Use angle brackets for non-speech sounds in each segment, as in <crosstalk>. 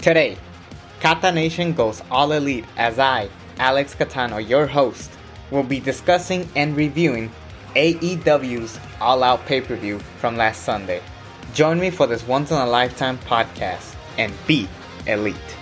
Today, Catanation goes all elite as I, Alex Catano, your host, will be discussing and reviewing AEW's All Out pay per view from last Sunday. Join me for this once in a lifetime podcast and be elite.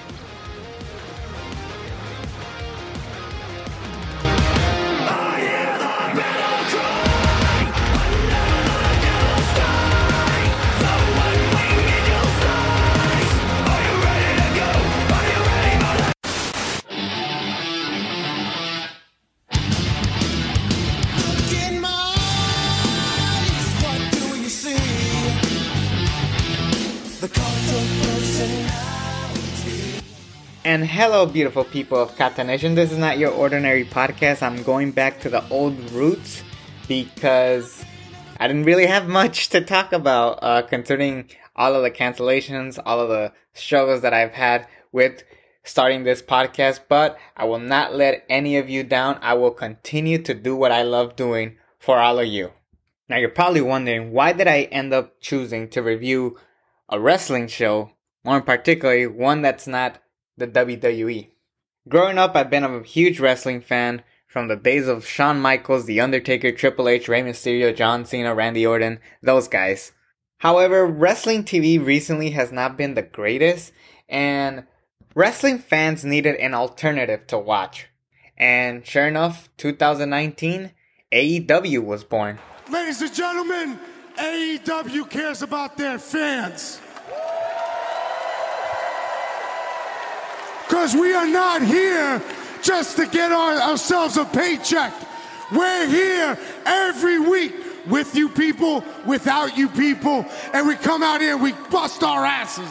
And hello, beautiful people of Catanation. This is not your ordinary podcast. I'm going back to the old roots because I didn't really have much to talk about uh, concerning all of the cancellations, all of the struggles that I've had with starting this podcast. But I will not let any of you down. I will continue to do what I love doing for all of you. Now, you're probably wondering why did I end up choosing to review a wrestling show, more particularly one that's not the WWE. Growing up, I've been a huge wrestling fan from the days of Shawn Michaels, The Undertaker, Triple H, Rey Mysterio, John Cena, Randy Orton, those guys. However, wrestling TV recently has not been the greatest, and wrestling fans needed an alternative to watch. And sure enough, 2019, AEW was born. Ladies and gentlemen, AEW cares about their fans. Because we are not here just to get our, ourselves a paycheck. We're here every week with you people, without you people, and we come out here and we bust our asses.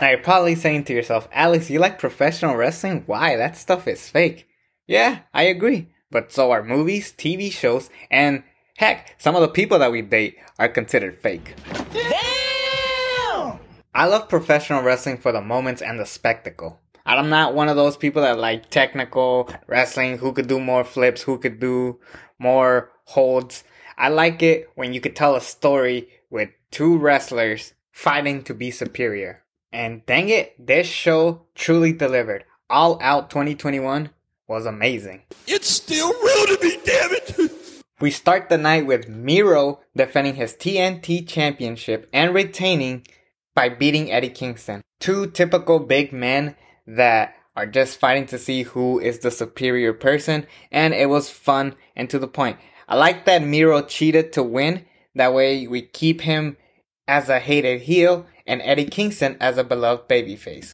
Now you're probably saying to yourself, Alex, you like professional wrestling? Why? That stuff is fake. Yeah, I agree. But so are movies, TV shows, and heck, some of the people that we date are considered fake. I love professional wrestling for the moments and the spectacle. I'm not one of those people that like technical wrestling, who could do more flips, who could do more holds. I like it when you could tell a story with two wrestlers fighting to be superior. And dang it, this show truly delivered. All Out 2021 was amazing. It's still real to me, damn it! We start the night with Miro defending his TNT championship and retaining by beating Eddie Kingston. Two typical big men that are just fighting to see who is the superior person, and it was fun and to the point. I like that Miro cheated to win. That way we keep him as a hated heel and Eddie Kingston as a beloved babyface.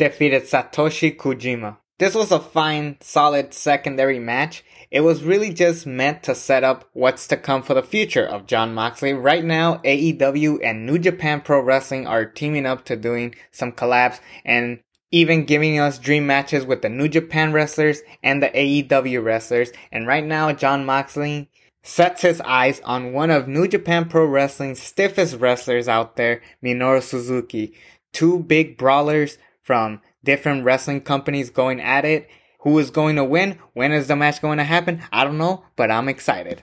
defeated Satoshi Kojima. This was a fine, solid secondary match. It was really just meant to set up what's to come for the future of Jon Moxley. Right now, AEW and New Japan Pro Wrestling are teaming up to doing some collabs and even giving us dream matches with the New Japan wrestlers and the AEW wrestlers. And right now, Jon Moxley sets his eyes on one of New Japan Pro Wrestling's stiffest wrestlers out there, Minoru Suzuki. Two big brawlers from different wrestling companies going at it. Who is going to win? When is the match going to happen? I don't know, but I'm excited.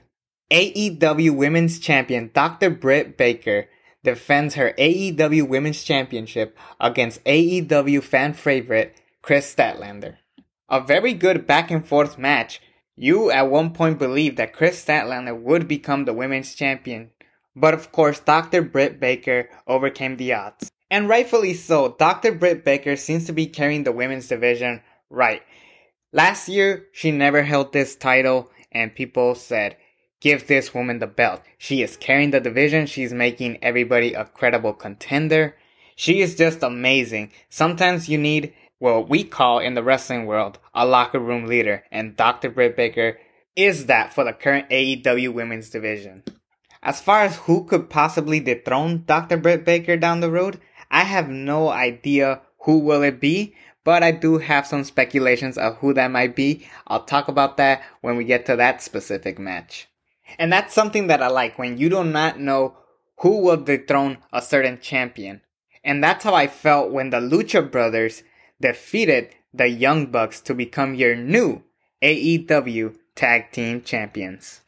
AEW Women's Champion Dr. Britt Baker defends her AEW Women's Championship against AEW fan favorite Kris Statlander. A very good back and forth match. You at one point believed that Kris Statlander would become the women's champion, but of course Dr. Britt Baker overcame the odds. And rightfully so, Dr. Britt Baker seems to be carrying the women's division right. Last year, she never held this title, and people said, Give this woman the belt. She is carrying the division, she's making everybody a credible contender. She is just amazing. Sometimes you need what we call in the wrestling world a locker room leader, and Dr. Britt Baker is that for the current AEW women's division. As far as who could possibly dethrone Dr. Britt Baker down the road, I have no idea who will it be, but I do have some speculations of who that might be. I'll talk about that when we get to that specific match. And that's something that I like when you do not know who will dethrone a certain champion. And that's how I felt when the Lucha Brothers defeated the Young Bucks to become your new AEW Tag Team Champions.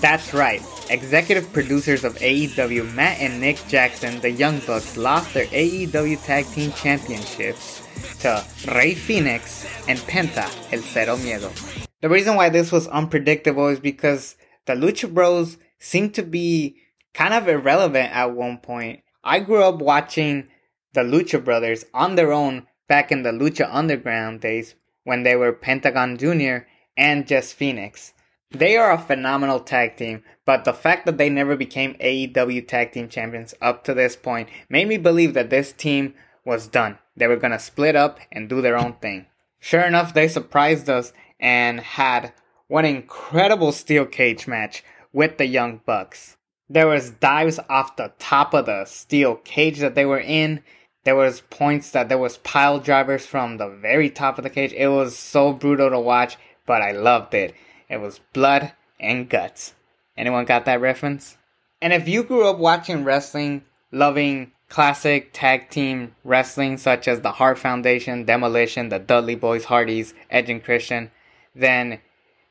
That's right. Executive producers of AEW, Matt and Nick Jackson, the Young Bucks, lost their AEW Tag Team Championships to Rey Fénix and Penta, El Zero Miedo. The reason why this was unpredictable is because the Lucha Bros seemed to be kind of irrelevant at one point. I grew up watching the Lucha Brothers on their own back in the Lucha Underground days when they were Pentagon Jr. and just Fénix. They are a phenomenal tag team, but the fact that they never became AEW Tag Team Champions up to this point made me believe that this team was done. They were gonna split up and do their own thing. Sure enough, they surprised us and had one incredible steel cage match with the Young Bucks. There was dives off the top of the steel cage that they were in. There was points that there was pile drivers from the very top of the cage. It was so brutal to watch, but I loved it. It was blood and guts. Anyone got that reference? And if you grew up watching wrestling, loving classic tag team wrestling such as the Hart Foundation, Demolition, the Dudley Boyz, Hardys, Edge and Christian, then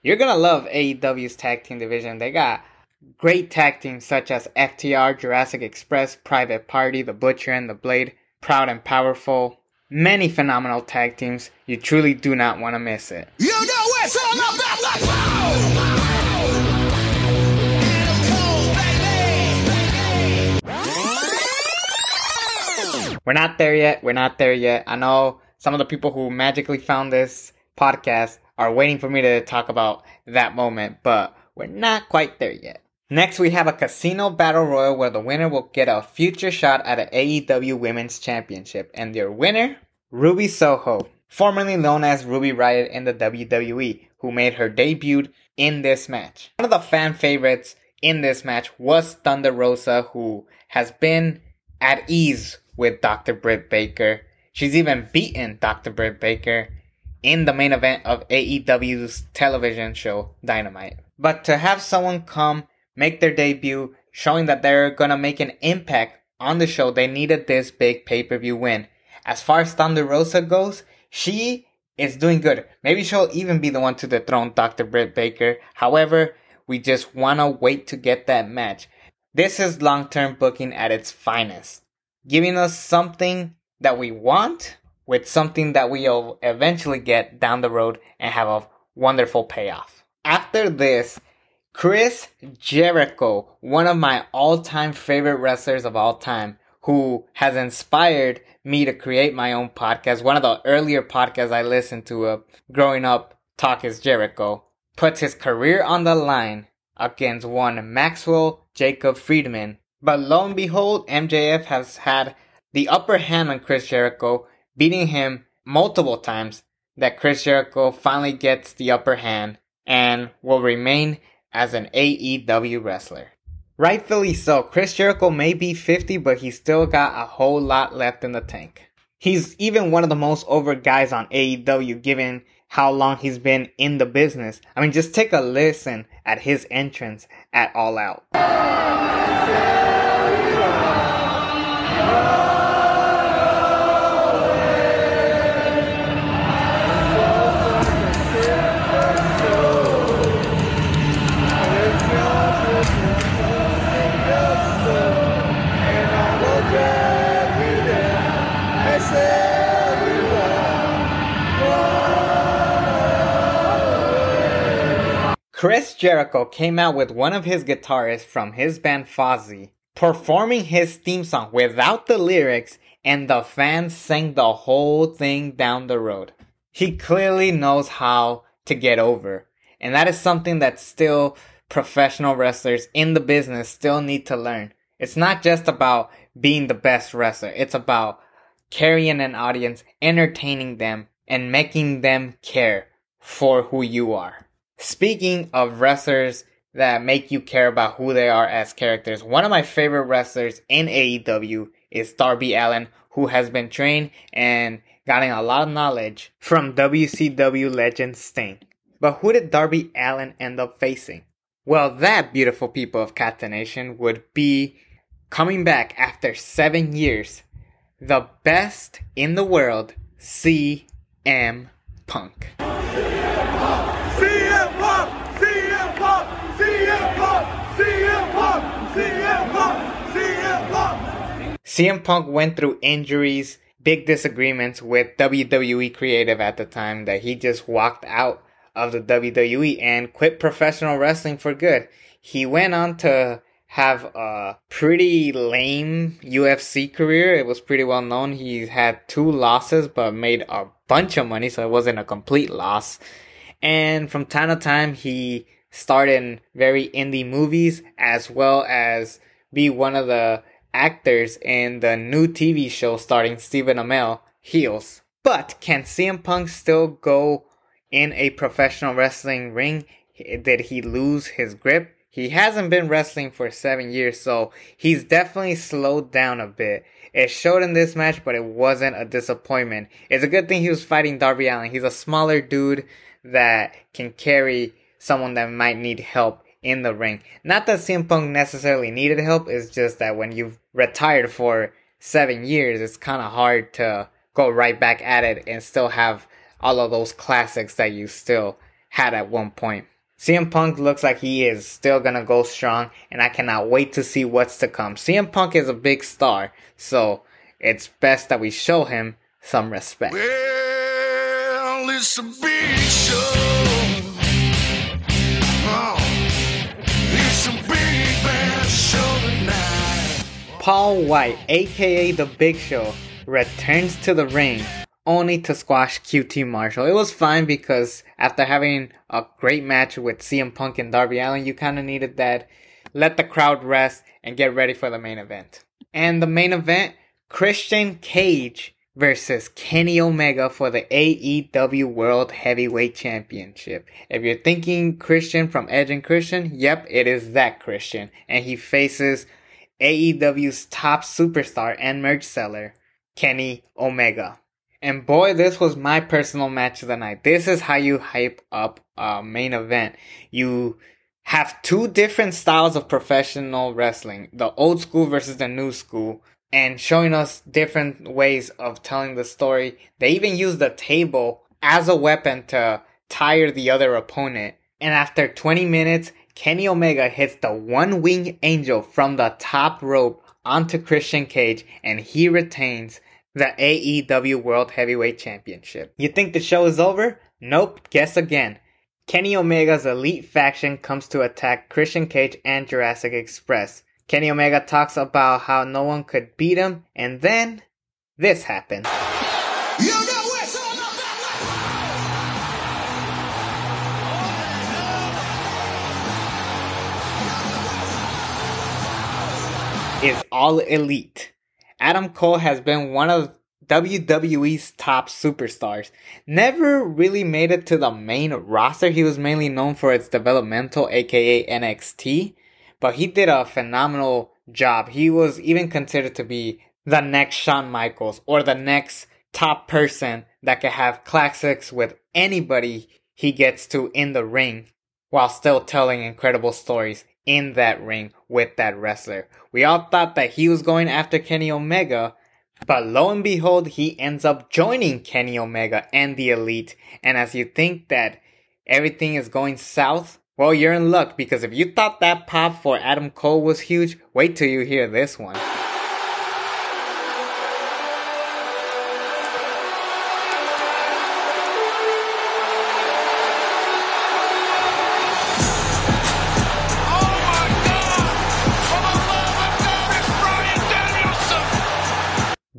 you're gonna love AEW's tag team division. They got great tag teams such as FTR, Jurassic Express, Private Party, The Butcher and the Blade, Proud and Powerful. Many phenomenal tag teams. You truly do not want to miss it. You know We're not there yet. We're not there yet. I know some of the people who magically found this podcast are waiting for me to talk about that moment, but we're not quite there yet. Next, we have a casino battle royal where the winner will get a future shot at an AEW Women's Championship, and their winner, Ruby Soho, formerly known as Ruby Riot in the WWE, who made her debut in this match. One of the fan favorites in this match was Thunder Rosa, who has been at ease with Dr. Britt Baker. She's even beaten Dr. Britt Baker in the main event of AEW's television show Dynamite. But to have someone come make their debut, showing that they're gonna make an impact on the show, they needed this big pay per view win. As far as Thunder Rosa goes, she is doing good. Maybe she'll even be the one to dethrone Dr. Britt Baker. However, we just wanna wait to get that match. This is long term booking at its finest, giving us something that we want with something that we'll eventually get down the road and have a wonderful payoff. After this, Chris Jericho, one of my all time favorite wrestlers of all time, who has inspired me to create my own podcast. One of the earlier podcasts I listened to uh, growing up, Talk is Jericho, puts his career on the line against one Maxwell Jacob Friedman. But lo and behold, MJF has had the upper hand on Chris Jericho, beating him multiple times. That Chris Jericho finally gets the upper hand and will remain as an AEW wrestler. Rightfully so, Chris Jericho may be 50, but he's still got a whole lot left in the tank. He's even one of the most over guys on AEW given how long he's been in the business. I mean, just take a listen at his entrance at All Out. Chris Jericho came out with one of his guitarists from his band Fozzy performing his theme song without the lyrics, and the fans sang the whole thing down the road. He clearly knows how to get over, and that is something that still professional wrestlers in the business still need to learn. It's not just about being the best wrestler, it's about carrying an audience, entertaining them, and making them care for who you are. Speaking of wrestlers that make you care about who they are as characters, one of my favorite wrestlers in AEW is Darby Allin, who has been trained and gotten a lot of knowledge from WCW legend Sting. But who did Darby Allin end up facing? Well, that beautiful people of Cat Nation would be coming back after seven years. the best in the world, CM Punk. CM Punk! CM Punk! CM Punk! CM Punk! CM Punk! CM Punk! CM Punk went through injuries, big disagreements with WWE creative at the time that he just walked out of the WWE and quit professional wrestling for good. He went on to have a pretty lame UFC career. It was pretty well known. He had two losses but made a bunch of money, so it wasn't a complete loss. And from time to time, he starred in very indie movies as well as be one of the actors in the new TV show starring Stephen Amell, Heels. But can CM Punk still go in a professional wrestling ring? Did he lose his grip? He hasn't been wrestling for seven years, so he's definitely slowed down a bit. It showed in this match, but it wasn't a disappointment. It's a good thing he was fighting Darby Allin. He's a smaller dude that can carry someone that might need help in the ring. Not that CM Punk necessarily needed help, it's just that when you've retired for seven years, it's kind of hard to go right back at it and still have all of those classics that you still had at one point. CM Punk looks like he is still gonna go strong, and I cannot wait to see what's to come. CM Punk is a big star, so it's best that we show him some respect. Well, it's a big show. Paul White, aka The Big Show, returns to the ring only to squash QT Marshall. It was fine because after having a great match with CM Punk and Darby Allin, you kind of needed that. Let the crowd rest and get ready for the main event. And the main event, Christian Cage versus Kenny Omega for the AEW World Heavyweight Championship. If you're thinking Christian from Edge and Christian, yep, it is that Christian. And he faces AEW's top superstar and merch seller, Kenny Omega. And boy, this was my personal match of the night. This is how you hype up a main event. You have two different styles of professional wrestling. The old school versus the new school. And showing us different ways of telling the story. They even use the table as a weapon to tire the other opponent. And after 20 minutes, Kenny Omega hits the one wing angel from the top rope onto Christian Cage and he retains the AEW World Heavyweight Championship. You think the show is over? Nope, guess again. Kenny Omega's elite faction comes to attack Christian Cage and Jurassic Express. Kenny Omega talks about how no one could beat him, and then this happened. You know is All Elite. Adam Cole has been one of WWE's top superstars. Never really made it to the main roster. He was mainly known for its developmental, aka NXT, but he did a phenomenal job. He was even considered to be the next Shawn Michaels or the next top person that could have classics with anybody he gets to in the ring while still telling incredible stories in that ring with that wrestler. We all thought that he was going after Kenny Omega, but lo and behold, he ends up joining Kenny Omega and the Elite. And as you think that everything is going south, well, you're in luck because if you thought that pop for Adam Cole was huge, wait till you hear this one.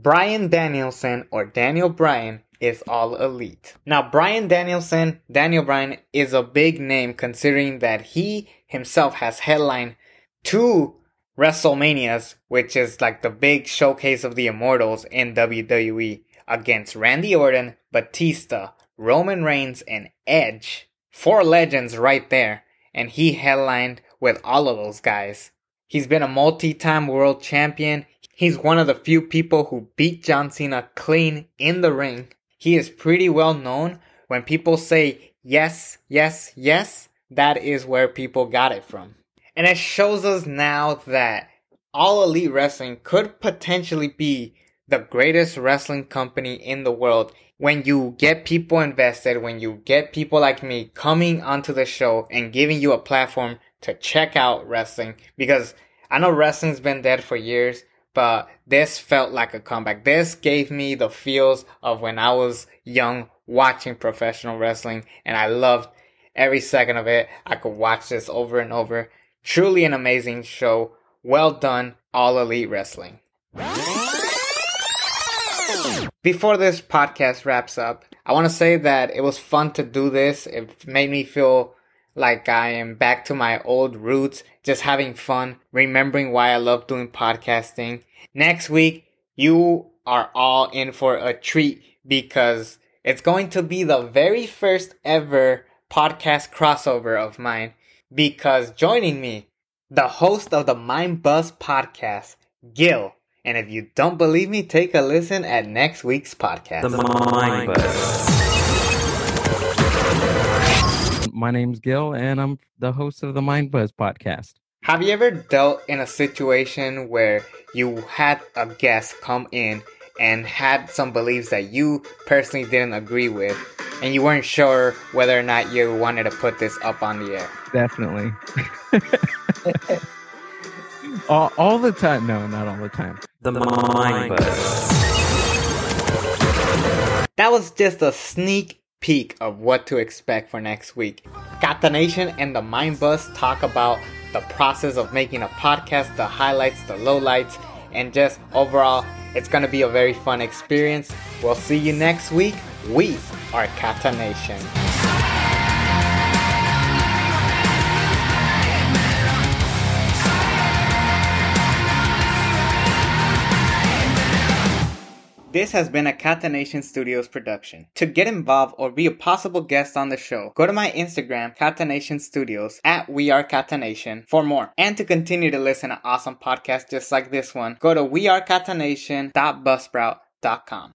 Bryan Danielson! Or Daniel Bryan is all elite. Now, Bryan Danielson, Daniel Bryan is a big name considering that he himself has headlined two WrestleManias, which is like the big showcase of the immortals in WWE against Randy Orton, Batista, Roman Reigns, and Edge. Four legends right there. And he headlined with all of those guys. He's been a multi-time world champion. He's one of the few people who beat John Cena clean in the ring. He is pretty well known. When people say yes, yes, yes, that is where people got it from. And it shows us now that all elite wrestling could potentially be the greatest wrestling company in the world. When you get people invested, when you get people like me coming onto the show and giving you a platform to check out wrestling, because I know wrestling's been dead for years, but this felt like a comeback. This gave me the feels of when I was young watching professional wrestling and I loved every second of it. I could watch this over and over. Truly an amazing show. Well done, All Elite Wrestling. Before this podcast wraps up, I want to say that it was fun to do this. It made me feel like I am back to my old roots, just having fun, remembering why I love doing podcasting. Next week, you are all in for a treat because it's going to be the very first ever podcast crossover of mine. Because joining me, the host of the Mind Buzz podcast, Gil. And if you don't believe me, take a listen at next week's podcast. The Mind Buzz. My name's Gil, and I'm the host of the Mind Buzz podcast. Have you ever dealt in a situation where you had a guest come in and had some beliefs that you personally didn't agree with, and you weren't sure whether or not you wanted to put this up on the air? Definitely. <laughs> all, all the time. No, not all the time. The Mind Buzz. That was just a sneak peek of what to expect for next week. Catanation and the Mind Buzz talk about the process of making a podcast, the highlights, the lowlights, and just overall, it's gonna be a very fun experience. We'll see you next week. We are Catanation. This has been a Catanation Studios production. To get involved or be a possible guest on the show, go to my Instagram, Catanation Studios, at We Are Catanation for more. And to continue to listen to awesome podcasts just like this one, go to wearecatanation.buzzsprout.com.